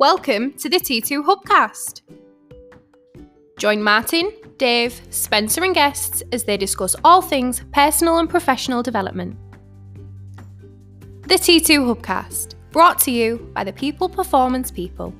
Welcome to the T2 Hubcast. Join Martin, Dave, Spencer, and guests as they discuss all things personal and professional development. The T2 Hubcast, brought to you by the People Performance People.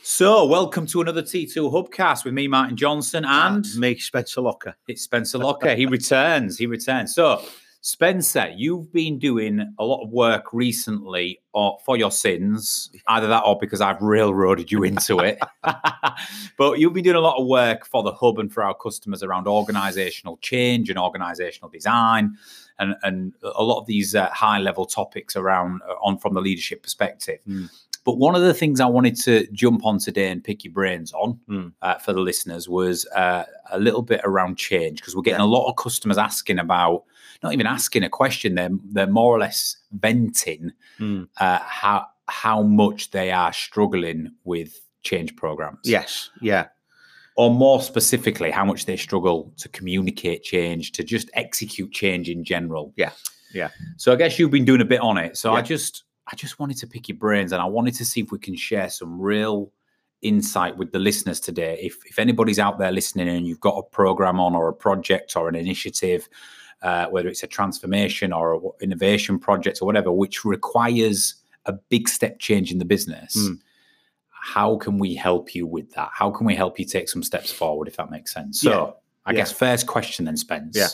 So, welcome to another T2 Hubcast with me, Martin Johnson, and me, Spencer Locker. it's Spencer Locker. he returns. He returns. So, Spencer, you've been doing a lot of work recently or for your sins, either that or because I've railroaded you into it. but you've been doing a lot of work for the hub and for our customers around organizational change and organizational design. And, and a lot of these uh, high level topics around uh, on from the leadership perspective. Mm. But one of the things I wanted to jump on today and pick your brains on Mm. uh, for the listeners was uh, a little bit around change because we're getting Yeah. a lot of customers asking about not even asking a question they're they're more or less venting Mm. uh, how how much they are struggling with change programs Yes, yeah, or more specifically how much they struggle to communicate change to just execute change in general Yeah, yeah. so i guess you've been doing a bit on it so i just i just wanted to pick your brains and i wanted to see if we can share some real insight with the listeners today if if anybody's out there listening and you've got a program on or a project or an initiative uh, whether it's a transformation or a innovation project or whatever which requires a big step change in the business Mm. how can we help you with that how can we help you take some steps forward if that makes sense so Yeah. i Yeah. guess first question then spence Yeah.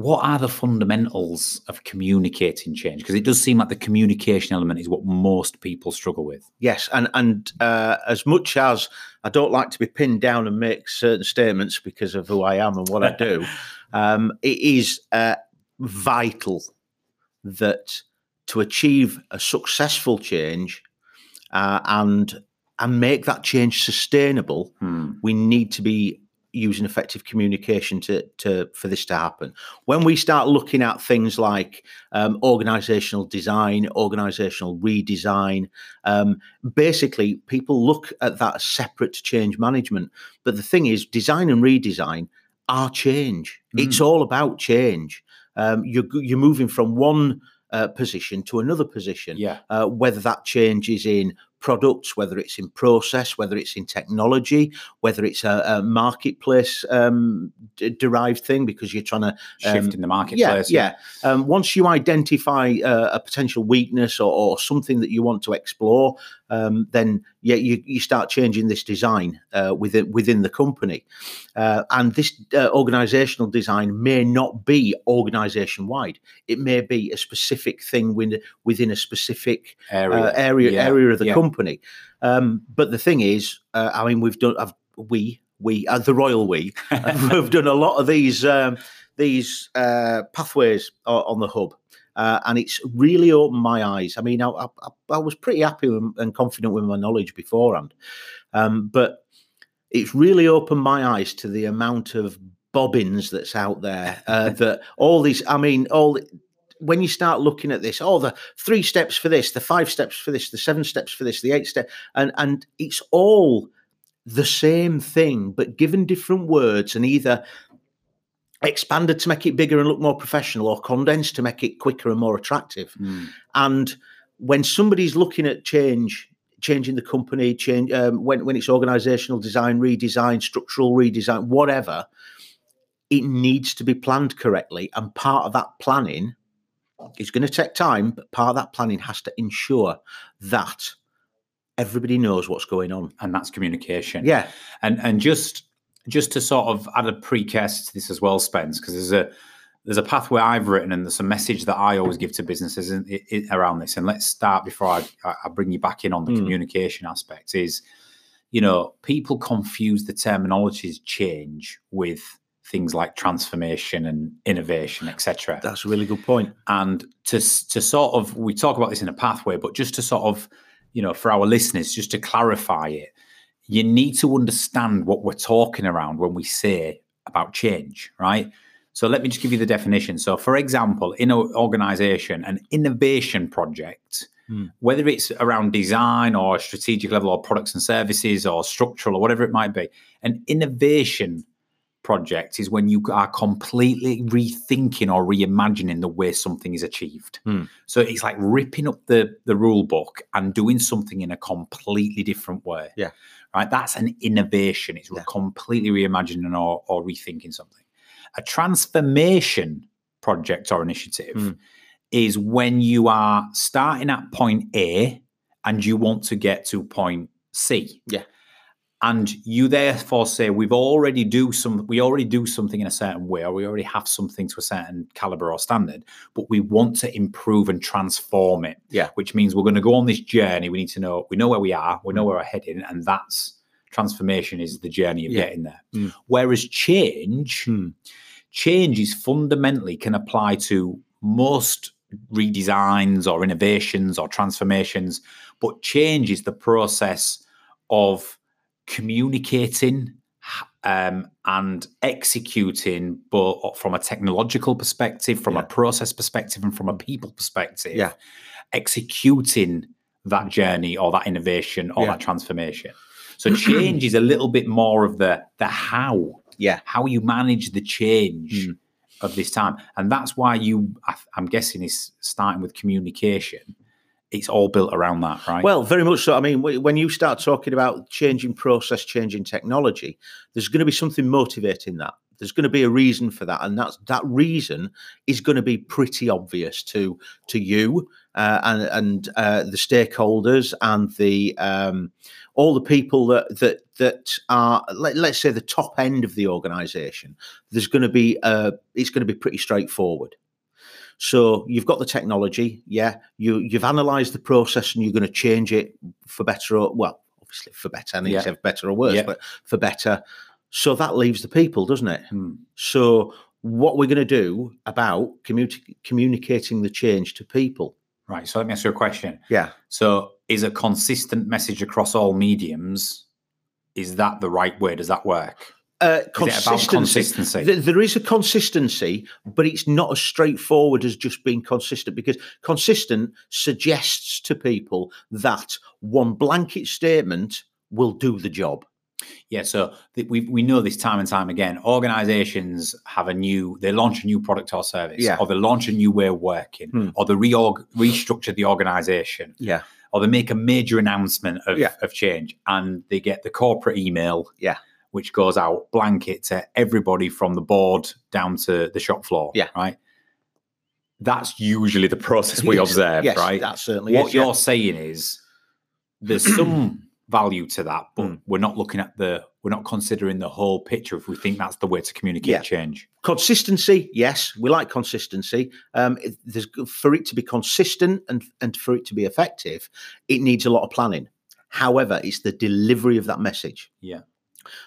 What are the fundamentals of communicating change because it does seem like the communication element is what most people struggle with yes, and and uh, as much as I don't like to be pinned down and make certain statements because of who I am and what I do, um, it is uh, vital that to achieve a successful change uh, and and make that change sustainable, Hmm. we need to be using effective communication to, to for this to happen. When we start looking at things like um, organizational design, organizational redesign, um, basically people look at that as separate to change management. But the thing is, design and redesign are change. It's all about change. Um, you're you're moving from one uh, position to another position yeah uh, whether that change is in products, whether it's in process, whether it's in technology, whether it's a, a marketplace um, d- derived thing because you're trying to shift um, in the marketplace yeah, yeah. Um, once you identify uh, a potential weakness or, or something that you want to explore, um, then yeah, you, you start changing this design uh, within within the company, uh, and this uh, organizational design may not be organization wide. It may be a specific thing within within a specific area uh, area Yeah, area of the yeah. company. Um, but the thing is, uh, I mean, we've done I've, we we uh, the royal we have done a lot of these um, these uh, pathways on the hub. Uh, and it's really opened my eyes. I mean, I, I, I was pretty happy and and confident with my knowledge beforehand, um, but it's really opened my eyes to the amount of bobbins that's out there. Uh, that all these, I mean, all when you start looking at this, oh, the three steps for this, the five steps for this, the seven steps for this, the eight step, and and it's all the same thing, but given different words and either expanded to make it bigger and look more professional or condensed to make it quicker and more attractive. Hmm. And when somebody's looking at change, changing the company, change um, when when it's organizational design, redesign, structural redesign, whatever, it needs to be planned correctly. And part of that planning is going to take time, but part of that planning has to ensure that everybody knows what's going on. and that's communication Yeah, and and just just to sort of add a precursor to this as well, Spence, because there's a there's a pathway I've written and there's a message that I always give to businesses in, i i- around this. And let's start before I, I bring you back in on the Hmm. communication aspect. Is you know people confuse the terminologies change with things like transformation and innovation, etc. that's a really good point. and to to sort of we talk about this in a pathway but just to sort of you know for our listeners just to clarify it you need to understand what we're talking around when we say about change right so let me just give you the definition so for example in an organization an innovation project Hmm. whether it's around design or strategic level or products and services or structural or whatever it might be an innovation project is when you are completely rethinking or reimagining the way something is achieved. Hmm. So it's like ripping up the the rule book and doing something in a completely different way. Yeah. Right. That's an innovation. It's Yeah. completely reimagining or, or rethinking something. A transformation project or initiative Hmm. is when you are starting at point A and you want to get to point C. Yeah. And you therefore say we've already do some we already do something in a certain way, or we already have something to a certain caliber or standard, but we want to improve and transform it. Yeah. Which means we're going to go on this journey. We need to know we know where we are, we know where we're heading, and that's transformation is the journey of Yeah. getting there. Mm. Whereas change, Hmm. change is fundamentally can apply to most redesigns or innovations or transformations, but change is the process of communicating um, and executing, but from a technological perspective, from Yeah. a process perspective, and from a people perspective, Yeah. executing that journey or that innovation or Yeah. that transformation. So change is a little bit more of the the how Yeah. how you manage the change Mm. of this time and that's why you I, i'm guessing is starting with communication it's all built around that right Well, very much so. I mean, when you start talking about changing process, changing technology, there's going to be something motivating that. There's going to be a reason for that, and that's that reason is going to be pretty obvious to to you uh, and and uh, the stakeholders and the um, all the people that that that are let, let's say the top end of the organisation. There's going to be uh, it's going to be pretty straightforward. So you've got the technology, yeah. You you've analysed the process and you're going to change it for better or well, obviously for better. I need Yeah. to say better or worse, Yeah. but for better. So that leaves the people, doesn't it? Hmm. So what we're going to do about communi- communicating the change to people? right so let me ask you a question Yeah, so is a consistent message across all mediums is that the right way does that work uh, is it about consistency there is a consistency, but it's not as straightforward as just being consistent because consistent suggests to people that one blanket statement will do the job. Yeah, so th- we we know this time and time again. Organizations have a new, they launch a new product or service, Yeah. or they launch a new way of working, Hmm. or they reorg, restructure the organization, Yeah, or they make a major announcement of, Yeah. of change, and they get the corporate email, Yeah. Which goes out blanket to everybody from the board down to the shop floor, Yeah. right. That's usually the process we observe, yes, right? That certainly what is. yeah. you're saying is there's some value to that, but Mm. we're not looking at the we're not considering the whole picture if we think that's the way to communicate Yeah. change. consistency yes we like consistency um it, there's for it to be consistent and and for it to be effective it needs a lot of planning however it's the delivery of that message Yeah.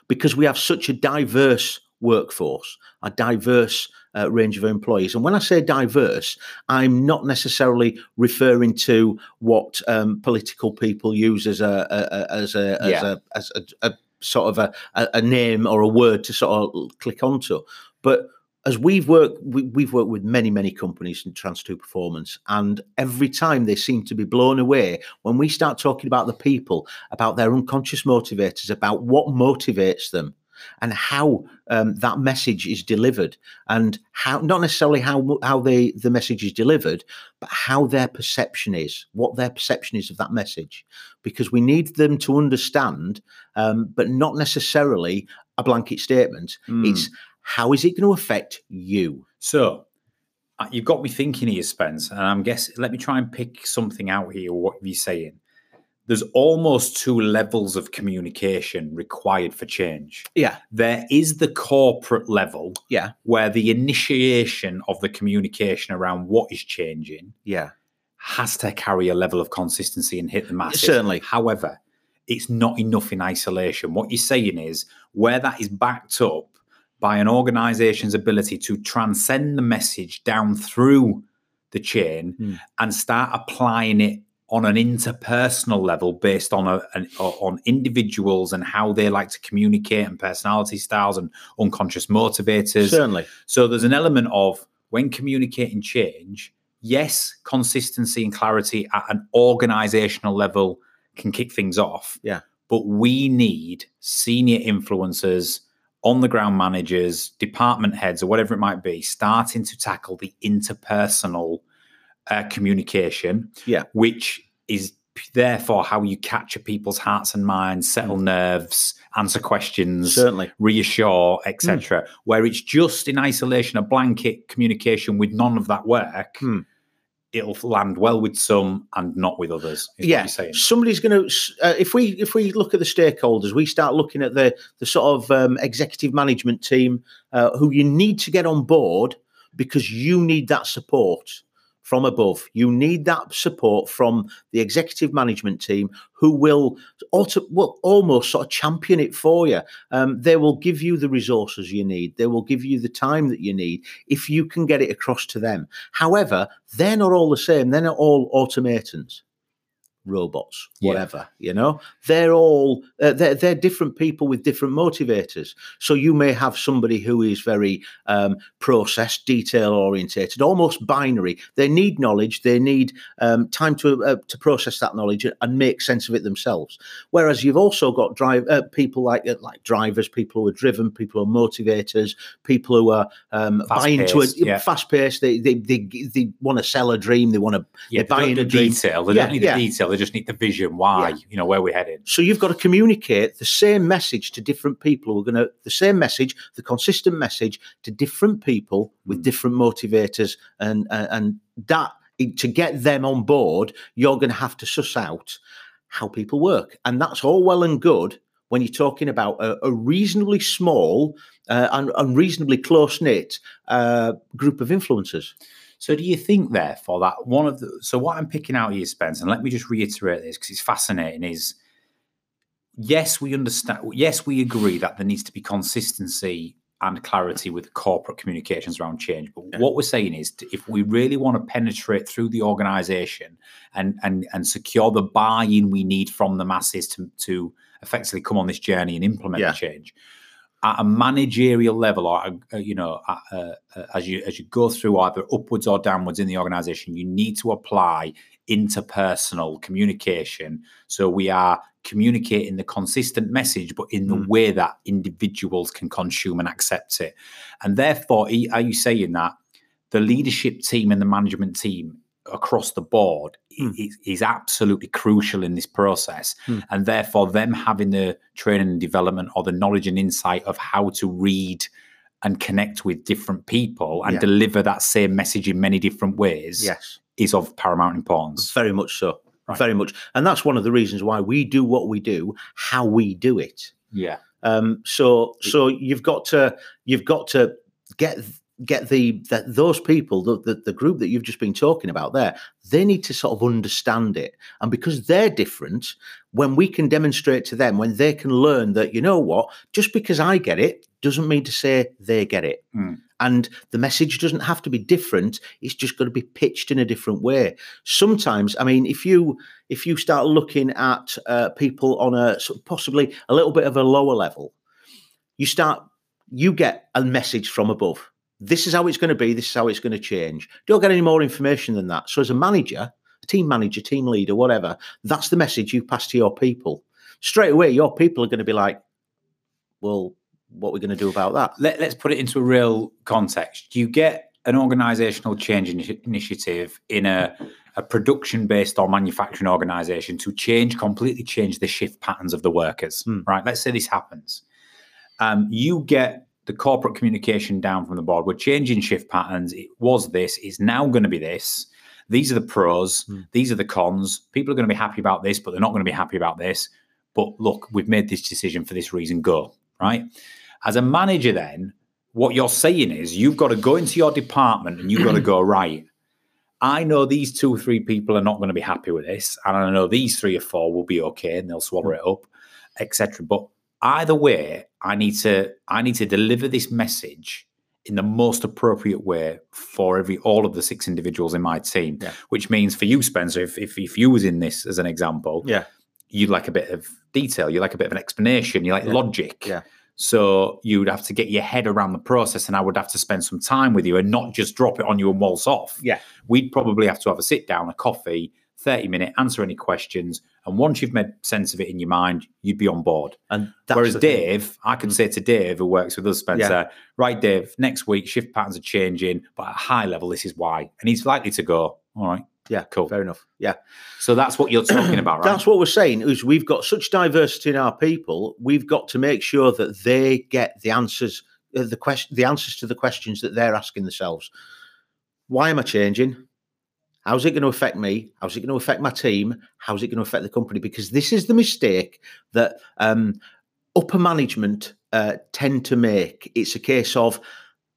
Because we have such a diverse workforce a diverse uh, range of employees and when i say diverse i'm not necessarily referring to what um, political people use as a, a, a as a as Yeah. a as a, a sort of a, a, a name or a word to sort of click onto but as we've worked we, we've worked with many many companies in trans 2 performance and every time they seem to be blown away when we start talking about the people about their unconscious motivators about what motivates them and how um, that message is delivered and how not necessarily how how they the message is delivered but how their perception is what their perception is of that message because we need them to understand um, but not necessarily a blanket statement Mm. it's how is it going to affect you? So uh, you've got me thinking here, Spence, and I'm guessing. Let me try and pick something out here. What you're saying? There's almost two levels of communication required for change. Yeah, There is the corporate level, yeah, where the initiation of the communication around what is changing yeah, has to carry a level of consistency and hit the masses. Certainly. However, it's not enough in isolation. What you're saying is where that is backed up by an organization's ability to transcend the message down through the chain Hmm. and start applying it on an interpersonal level based on a, an, on individuals and how they like to communicate and personality styles and unconscious motivators certainly. so there's an element of when communicating change, yes, consistency and clarity at an organizational level can kick things off. Yeah. But we need senior influencers on the ground managers, department heads, or whatever it might be, starting to tackle the interpersonal uh, communication, Yeah. which is therefore how you capture people's hearts and minds, settle nerves, answer questions, Certainly. reassure, etc. Where it's just in isolation, a blanket communication with none of that work. Hmm. It'll land well with some and not with others. yeah, somebody's going to. Uh, if we if we look at the stakeholders, we start looking at the the sort of um, executive management team uh, who you need to get on board because you need that support from above. You need that support from the executive management team who will, auto, will almost sort of champion it for you. Um, they will give you the resources you need. They will give you the time that you need if you can get it across to them. However, they're not all the same. They're not all automatons robots, Yeah. whatever. You know, they're all uh, they're they're different people with different motivators. So you may have somebody who is very um, process, detail orientated, almost binary. They need knowledge. They need um, time to uh, to process that knowledge and make sense of it themselves. Whereas you've also got drive uh, people like uh, like drivers, people who are driven, people who are motivators, people who are um, buying to a yeah. fast pace. They they they, they want to sell a dream. They want to Yeah, they don't a the dream. detail. They Yeah, don't need yeah. the detail. They just need the vision. Why? Yeah. You know where we're headed. So you've got to communicate the same message to different people. We're going to the same message, the consistent message to different people with Mm. different motivators, and and, and that to get them on board, you're going to have to suss out how people work, and that's all well and good when you're talking about a, a reasonably small uh, and, and reasonably close knit uh, group of influencers. So, do you think, therefore, that one of the so what I'm picking out here, Spence, and let me just reiterate this because it's fascinating. Is yes, we understand. Yes, we agree that there needs to be consistency and clarity with corporate communications around change. But Yeah. what we're saying is, if we really want to penetrate through the organisation and and and secure the buy-in we need from the masses to to effectively come on this journey and implement Yeah. the change at a managerial level, or uh, you know, uh, uh, uh, as you as you go through either upwards or downwards in the organisation, you need to apply interpersonal communication. So we are communicating the consistent message, but in the Mm. way that individuals can consume and accept it. And therefore, are you saying that the leadership team and the management team across the board. Is, is absolutely crucial in this process? Mm. And therefore, them having the training and development or the knowledge and insight of how to read and connect with different people and Yeah. deliver that same message in many different ways Yes. is of paramount importance. Very much so. Right. Very much. And that's one of the reasons why we do what we do, how we do it. Yeah. Um, so so you've got to you've got to get get the that those people the, the the group that you've just been talking about there they need to sort of understand it. And because they're different when we can demonstrate to them when they can learn that you know what? Just because i get it doesn't mean to say they get it. Mm. and the message doesn't have to be different it's just going to be pitched in a different way. Sometimes i mean if you if you start looking at uh, people on a possibly a little bit of a lower level you start you get a message from above this is how it's going to be this is how it's going to change don't get any more information than that so as a manager a team manager team leader whatever that's the message you pass to your people straight away your people are going to be like well what are we going to do about that Let, let's put it into a real context. You get an organizational change initi- initiative in a, a production based or manufacturing organization to change, completely change the shift patterns of the workers, Hmm. right? Let's say this happens. Um, you get the corporate communication down from the board. We're changing shift patterns. It was this, it's now going to be this. These are the pros, Hmm. these are the cons. People are going to be happy about this, but they're not going to be happy about this. But look, we've made this decision for this reason, go, right? As a manager, then, what you're saying is you've got to go into your department and you've got to go, right, I know these two or three people are not going to be happy with this. And I know these three or four will be okay and they'll swallow it up, etc. But either way, I need to I need to deliver this message in the most appropriate way for every all of the six individuals in my team. Yeah. Which means for you, Spencer, if, if if you was in this as an example, yeah you'd like a bit of detail, you like a bit of an explanation, you like Yeah. logic. Yeah. So you'd have to get your head around the process, and I would have to spend some time with you and not just drop it on you and waltz off. Yeah. We'd probably have to have a sit down, a coffee, 30 minute, answer any questions, And once you've made sense of it in your mind, you'd be on board. And that's Whereas the thing. Dave, I can Mm. say to Dave, who works with us, Spencer, right, Dave, next week shift patterns are changing, but at a high level, this is why. And he's likely to go, all right, yeah, cool. fair enough. Yeah, So that's what you're talking about, right? that's what we're saying. Is we've got such diversity in our people, we've got to make sure that they get the answers, uh, the question, the answers to the questions that they're asking themselves. Why am I changing? How's it going to affect me? How's it going to affect my team? How's it going to affect the company? Because this is the mistake that um, upper management uh, tend to make. It's a case of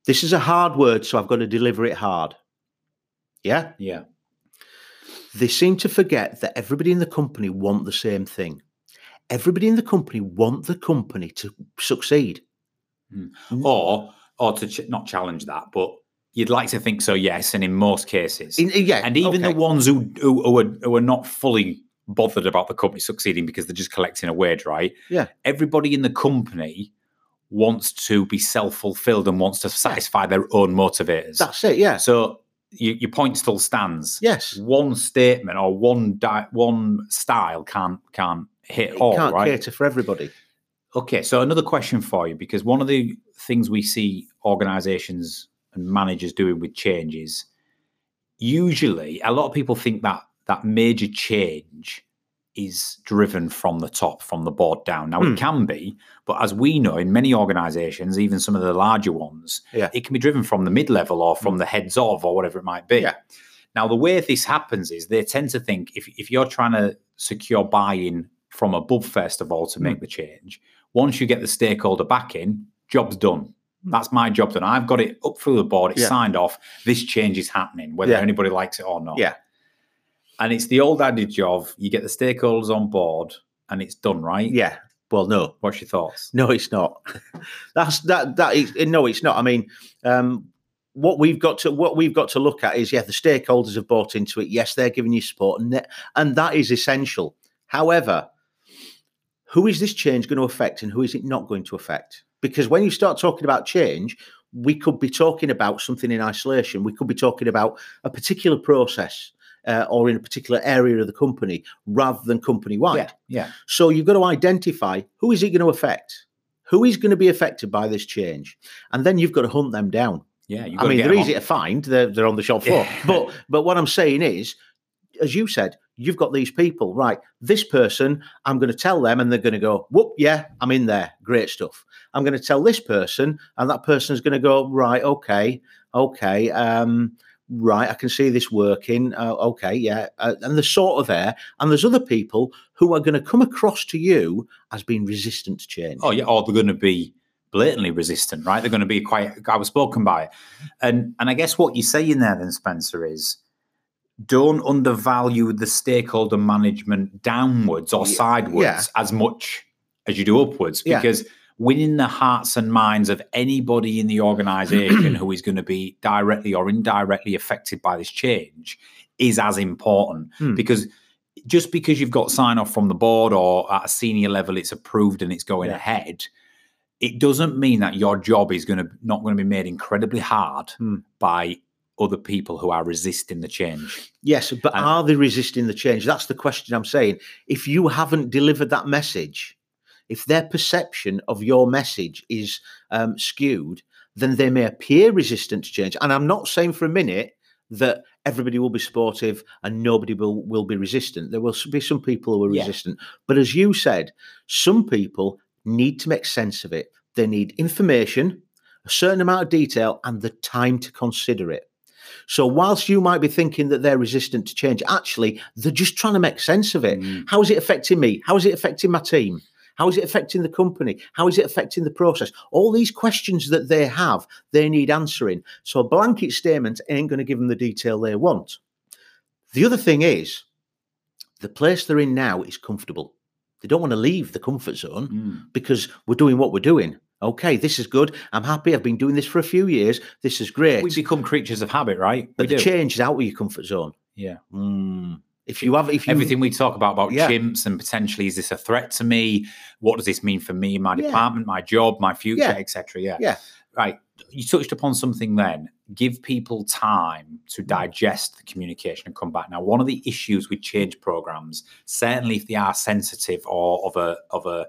this is a hard word, so I've got to deliver it hard. Yeah. yeah. They seem to forget that everybody in the company want the same thing. Everybody in the company want the company to succeed. Or, or to ch- not challenge that, but you'd like to think so, yes. And in most cases, In- yeah, and even okay. the ones who, who, who, are, who are not fully bothered about the company succeeding because they're just collecting a wage, right? Yeah. Everybody in the company wants to be self fulfilled and wants to satisfy their own motivators. that's it. Yeah. so you, your point still stands. Yes. One statement or one di- one style can't can't hit It all, can't right? cater for everybody. Okay, so another question for you because one of the things we see organizations and managers doing with changes, usually a lot of people think that that major change is driven from the top, from the board down. Now Hmm. it can be, but as we know in many organizations, even some of the larger ones, Yeah. it can be driven from the mid level or from the heads of or whatever it might be. Yeah. Now, the way this happens is they tend to think if, if you're trying to secure buy in from above, first of all, to Hmm. make the change, once you get the stakeholder back in, job's done. That's my job done. I've got it up through the board, it's. Yeah. signed off. This change is happening, whether Yeah. anybody likes it or not. Yeah. And it's the old adage of you get the stakeholders on board and it's done, right? Yeah. Well, no, What's your thoughts? no, it's not. That's that. That is no, it's not. I mean, um, what we've got to what we've got to look at is yeah, the stakeholders have bought into it. Yes, they're giving you support, and that, and that is essential. However, who is this change going to affect, and who is it not going to affect? Because when you start talking about change, we could be talking about something in isolation. We could be talking about a particular process. Uh, or in a particular area of the company rather than company wide. Yeah. Yeah. So you've got to identify who is it going to affect? Who is going to be affected by this change? And then you've got to hunt them down. Yeah. You've I to mean, they're easy on. to find. They're, they're on the shop floor. Yeah. But but what I'm saying is, as you said, you've got these people, right? This person, I'm going to tell them, and they're going to go, whoop, yeah, I'm in there. Great stuff. I'm going to tell this person, and that person's going to go, right, okay, okay, um, right, I can see this working. Uh, okay, yeah. Uh, and they're sort of there. And there's other people who are going to come across to you as being resistant to change. Oh yeah, or they're going to be blatantly resistant, right? They're going to be quite I was spoken by it. And and I guess what you're saying there, then, Spencer, is don't undervalue the stakeholder management downwards or Yeah, sidewards yeah. as much as you do upwards, Yeah. because winning the hearts and minds of anybody in the organization who is going to be directly or indirectly affected by this change is as important Hmm. because just because you've got sign off from the board or at a senior level it's approved and it's going Yeah. ahead it doesn't mean that your job is going to not going to be made incredibly hard Hmm. by other people who are resisting the change Yes, but And- are they resisting the change? That's the question I'm saying. If you haven't delivered that message, if their perception of your message is um, skewed, then they may appear resistant to change. And I'm not saying for a minute that everybody will be supportive and nobody will, will be resistant. There will be some people who are Yeah. resistant. But as you said, some people need to make sense of it. They need information, a certain amount of detail, and the time to consider it. So whilst you might be thinking that they're resistant to change, actually they're just trying to make sense of it. Mm. How is it affecting me? How is it affecting my team? How is it affecting the company? How is it affecting the process? All these questions that they have, they need answering. So a blanket statement ain't going to give them the detail they want. The other thing is, the place they're in now is comfortable. They don't want to leave the comfort zone Mm. because we're doing what we're doing. Okay, this is good. I'm happy. I've been doing this for a few years. This is great. we become creatures of habit right but we the do change is out of your comfort zone. yeah Mm. If you have, if you everything we talk about about Yeah. chimps and potentially is this a threat to me what does this mean for me my Yeah. department my job my future Yeah. etc yeah Yeah. Right, you touched upon something then. Give people time to digest the communication and come back. Now, one of the issues with change programs, certainly if they are sensitive or of a of a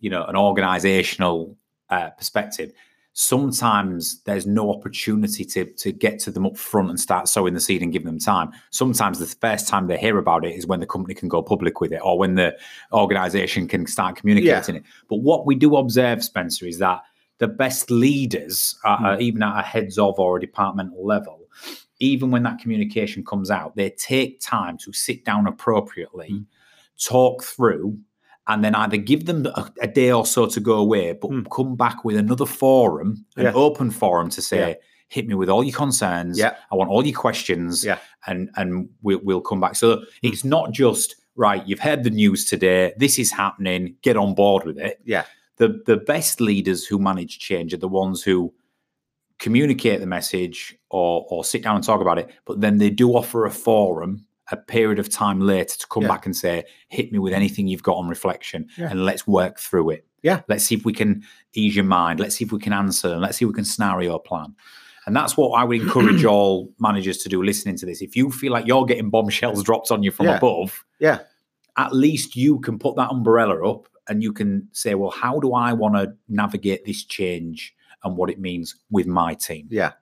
you know an organizational uh, perspective, sometimes there's no opportunity to to get to them up front and start sowing the seed and give them time. Sometimes the first time they hear about it is when the company can go public with it or when the organization can start communicating it. But what we do observe, Spencer, is that the best leaders, uh, uh, even at a heads of or a departmental level, even when that communication comes out, they take time to sit down appropriately, Mm. talk through, and then either give them a, a day or so to go away, but Mm. come back with another forum, an Yeah. open forum to say, Yeah. hit me with all your concerns. Yeah. I want all your questions. Yeah. And and we'll, we'll come back. So it's not just, right, you've heard the news today. This is happening. Get on board with it Yeah. The the best leaders who manage change are the ones who communicate the message or or sit down and talk about it, but then they do offer a forum a period of time later to come Yeah. back and say, hit me with anything you've got on reflection Yeah. and let's work through it. Yeah. Let's see if we can ease your mind. Let's see if we can answer and let's see if we can scenario plan. And that's what I would encourage all managers to do listening to this. If you feel like you're getting bombshells dropped on you from Yeah. above, Yeah. at least you can put that umbrella up and you can say, well, how do I want to navigate this change and what it means with my team? Yeah.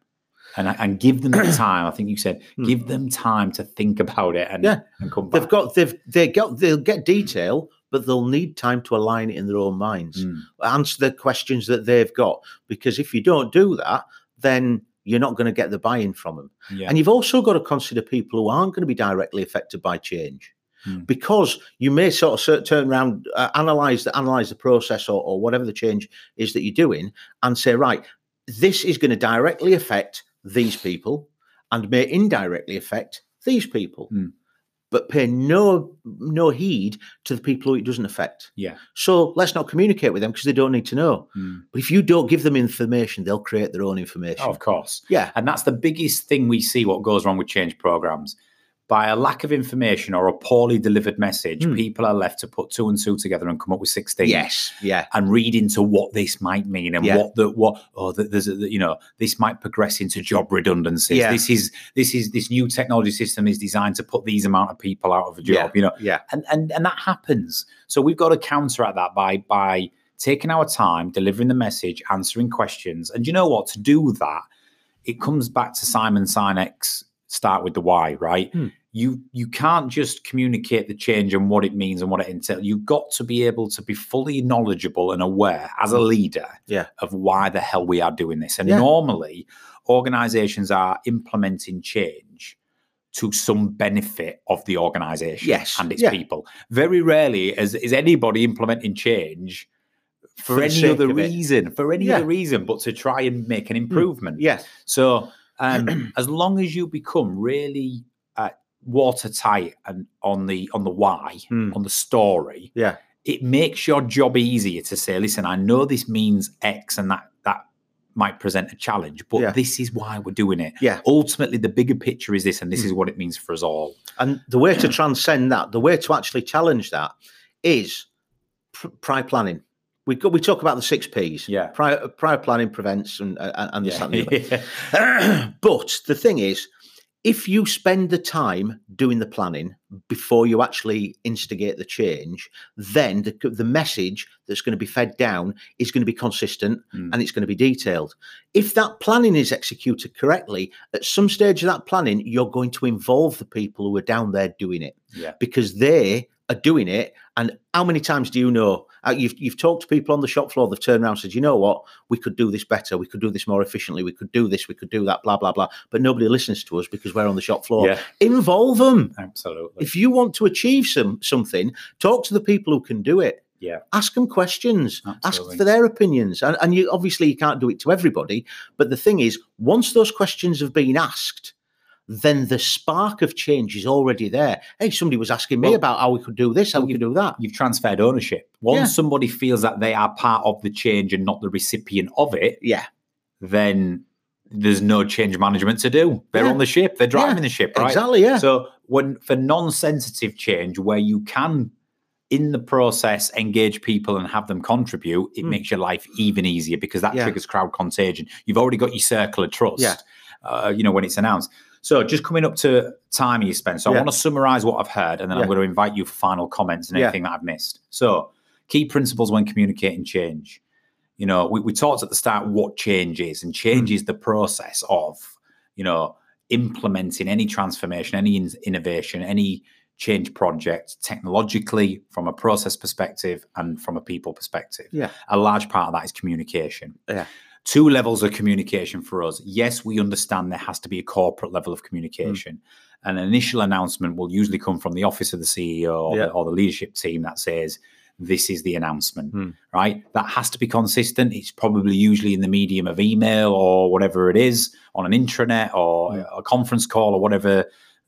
And, and give them the time. I think you said, Hmm. give them time to think about it and, Yeah. and come back. They've got they've they got they'll get detail, but they'll need time to align it in their own minds. Mm, Answer the questions that they've got. Because if you don't do that, then you're not going to get the buy-in from them. yeah. And you've also got to consider people who aren't going to be directly affected by change. Hmm. Because you may sort of turn around, uh, analyze the analyze the process or, or whatever the change is that you're doing, and say, right, this is going to directly affect these people, and may indirectly affect these people, Hmm. but pay no no heed to the people who it doesn't affect. yeah. So let's not communicate with them because they don't need to know. Mm. But if you don't give them information, they'll create their own information. Oh, of course. yeah, And that's the biggest thing we see what goes wrong with change programs. By a lack of information or a poorly delivered message, Hmm. people are left to put two and two together and come up with 16. yes, yeah, and read into what this might mean and Yeah. what the what oh that there's a, you know this might progress into job redundancies Yeah. this is this is this new technology system is designed to put these amount of people out of a job you know yeah. and and and that happens so we've got to counteract that by by taking our time delivering the message answering questions and you know what to do that it comes back to simon sinek's start with the why right Hmm. you you can't just communicate the change and what it means and what it entails you've got to be able to be fully knowledgeable and aware as a leader Yeah. of why the hell we are doing this and Yeah. normally organizations are implementing change to some benefit of the organization Yes, and its yeah. people very rarely is, is anybody implementing change for, For any other reason for any Yeah. other reason but to try and make an improvement Yes, so um, as long as you become really uh, watertight and on the on the why, Hmm. on the story, yeah, it makes your job easier to say, listen, I know this means X and that that might present a challenge, but Yeah. this is why we're doing it. yeah. Ultimately, the bigger picture is this, and this Hmm. is what it means for us all. And the way to transcend that, the way to actually challenge that, is pr- prior planning. We go, we talk about the six P's. Yeah. prior prior planning prevents and uh, and this, that, and the other. Yeah. but the thing is, if you spend the time doing the planning before you actually instigate the change, then the, the message that's going to be fed down is going to be consistent Mm. and it's going to be detailed. If that planning is executed correctly, at some stage of that planning, you're going to involve the people who are down there doing it yeah. because they are doing it. And how many times do you know? Uh, you've you've talked to people on the shop floor. They've turned around and said, "You know what? We could do this better. We could do this more efficiently. We could do this. We could do that. Blah blah blah." But nobody listens to us because we're on the shop floor. Yeah. Involve them. Absolutely. If you want to achieve some something, talk to the people who can do it. Yeah. Ask them questions. Absolutely. Ask for their opinions. And, and you obviously you can't do it to everybody. But the thing is, once those questions have been asked, then the spark of change is already there. Hey, somebody was asking me Well- about how we could do this, how we could do that. You've transferred ownership. Once Yeah. somebody feels that they are part of the change and not the recipient of it, Yeah, then there's no change management to do. They're Yeah. on the ship. They're driving Yeah, the ship, right? exactly. Yeah, So when for non-sensitive change, where you can in the process engage people and have them contribute, it Mm. makes your life even easier because that Yeah. triggers crowd contagion. You've already got your circle of trust. Yeah. Uh, you know when it's announced. So just coming up to time you spent. So I want to summarize what I've heard, and then I'm going to invite you for final comments and Yeah. anything that I've missed. So key principles when communicating change. You know, we, we talked at the start what change is, and change Mm. is the process of, you know, implementing any transformation, any in- innovation, any change project technologically from a process perspective and from a people perspective. Yeah. A large part of that is communication. Yeah. Two levels of communication for us. Yes, we understand there has to be a corporate level of communication. An initial announcement will usually come from the office of the CEO or, Yeah. the, or the leadership team that says, this is the announcement, Hmm. right? That has to be consistent. It's probably usually in the medium of email or whatever it is on an intranet or Hmm. a conference call or whatever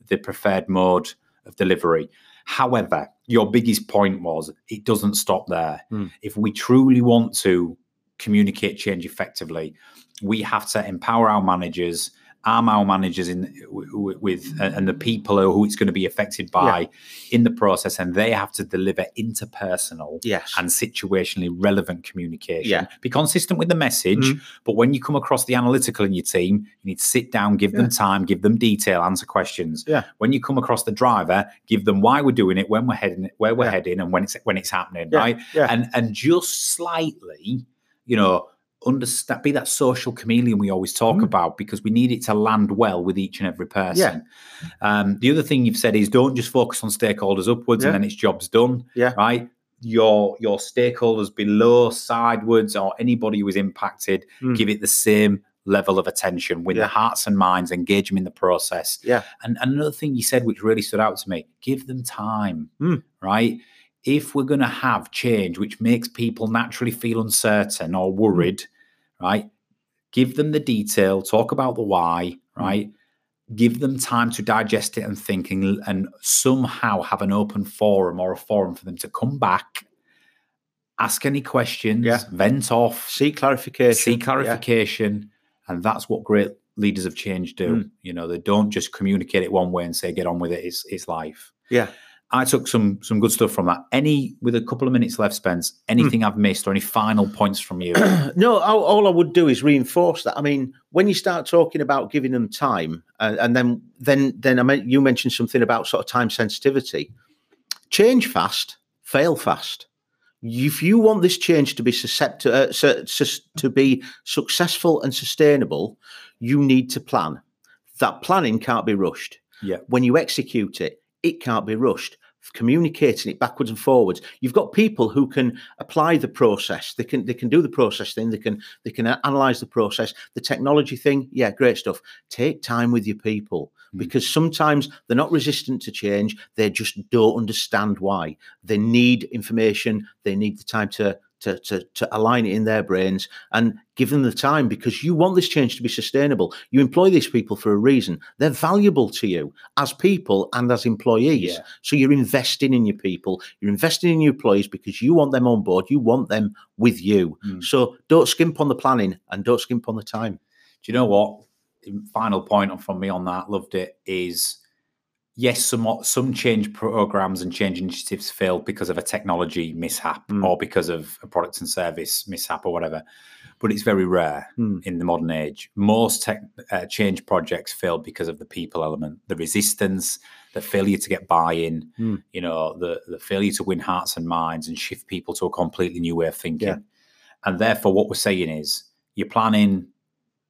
the preferred mode of delivery. However, your biggest point was it doesn't stop there. Hmm. If we truly want to communicate change effectively, we have to empower our managers, arm our managers in with and the people who it's going to be affected by in the process, and they have to deliver interpersonal Yes. and situationally relevant communication. Yeah. Be consistent with the message, Mhm. but when you come across the analytical in your team, you need to sit down, give them time, give them detail, answer questions. Yeah. When you come across the driver, give them why we're doing it, when we're heading, where we're Yeah. heading, and when it's when it's happening, Yeah, right? yeah. And and just slightly, you know, understand be that social chameleon we always talk Mm. about because we need it to land well with each and every person. Um, the other thing you've said is don't just focus on stakeholders upwards Yeah. and then it's job's done. Yeah. Right. Your your stakeholders below, sidewards, or anybody who is impacted, Mm. give it the same level of attention with Yeah. the hearts and minds, engage them in the process. Yeah. And, and another thing you said, which really stood out to me, give them time. Mm. Right. If we're going to have change, which makes people naturally feel uncertain or worried, right? Give them the detail, talk about the why, Mm. right? Give them time to digest it and think, and, and somehow have an open forum or a forum for them to come back, ask any questions, Yeah. vent off, Seek clarification. see Yeah. clarification, and that's what great leaders of change do. Mm. You know, they don't just communicate it one way and say, "Get on with it." It's it's life. Yeah. I took some some good stuff from that. Any with a couple of minutes left, Spence. Hmm. Anything I've missed or any final points from you? no, all, all I would do is reinforce that. I mean, when you start talking about giving them time, uh, and then then then I mean, you mentioned something about sort of time sensitivity. Change fast, fail fast. If you want this change to be susceptible uh, su- sus- to be successful and sustainable, you need to plan. That planning can't be rushed. Yeah. When you execute it, it can't be rushed. Communicating it backwards and forwards. You've got people who can apply the process. They can they can do the process thing. They can they can analyze the process. The technology thing, yeah, great stuff. Take time with your people Mm. because sometimes they're not resistant to change. They just don't understand why. They need information. They need the time to to, to, to align it in their brains and give them the time because you want this change to be sustainable. You employ these people for a reason. They're valuable to you as people and as employees. Yeah. So you're investing in your people, you're investing in your employees because you want them on board, you want them with you. Mm. So don't skimp on the planning and don't skimp on the time. Do you know what? Final point from me on that, loved it, is yes, some some change programs and change initiatives fail because of a technology mishap Mm. or because of a product and service mishap or whatever. But it's very rare Mm. in the modern age. Most tech, uh, change projects fail because of the people element, the resistance, the failure to get buy-in, Mm. you know, the the failure to win hearts and minds and shift people to a completely new way of thinking. Yeah. And therefore, what we're saying is, your planning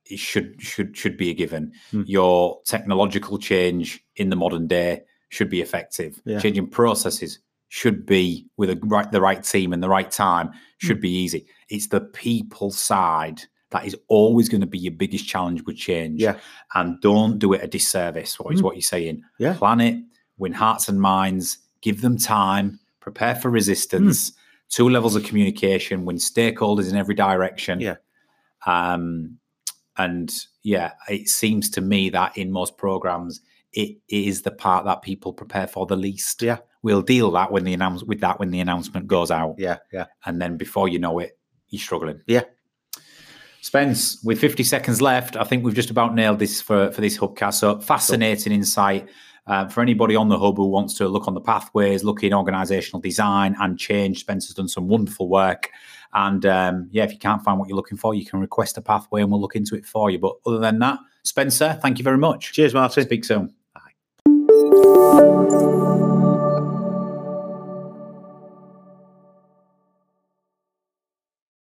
it should should should be a given. Mm. Your technological change in the modern day should be effective. Yeah. Changing processes should be with a right the right team and the right time should Hmm. be easy. It's the people side that is always going to be your biggest challenge with change. Yeah. And don't do it a disservice. What is Mm. what you're saying? Yeah. Plan it, win hearts and minds, give them time, prepare for resistance. Two levels of communication, win stakeholders in every direction. Yeah. Um, and yeah, it seems to me that in most programs, it is the part that people prepare for the least. Yeah. We'll deal that when the announce with that when the announcement goes out, Yeah, yeah. and then before you know it, you're struggling. Yeah. Spence, with 50 seconds left, I think we've just about nailed this for for this hubcast. So fascinating insight. Uh, for anybody on the hub who wants to look on the pathways, look in organizational design and change, Spencer's done some wonderful work. And um, yeah, if you can't find what you're looking for, you can request a pathway and we'll look into it for you. But other than that, Spencer, thank you very much. Cheers, Martin. Speak soon. thank you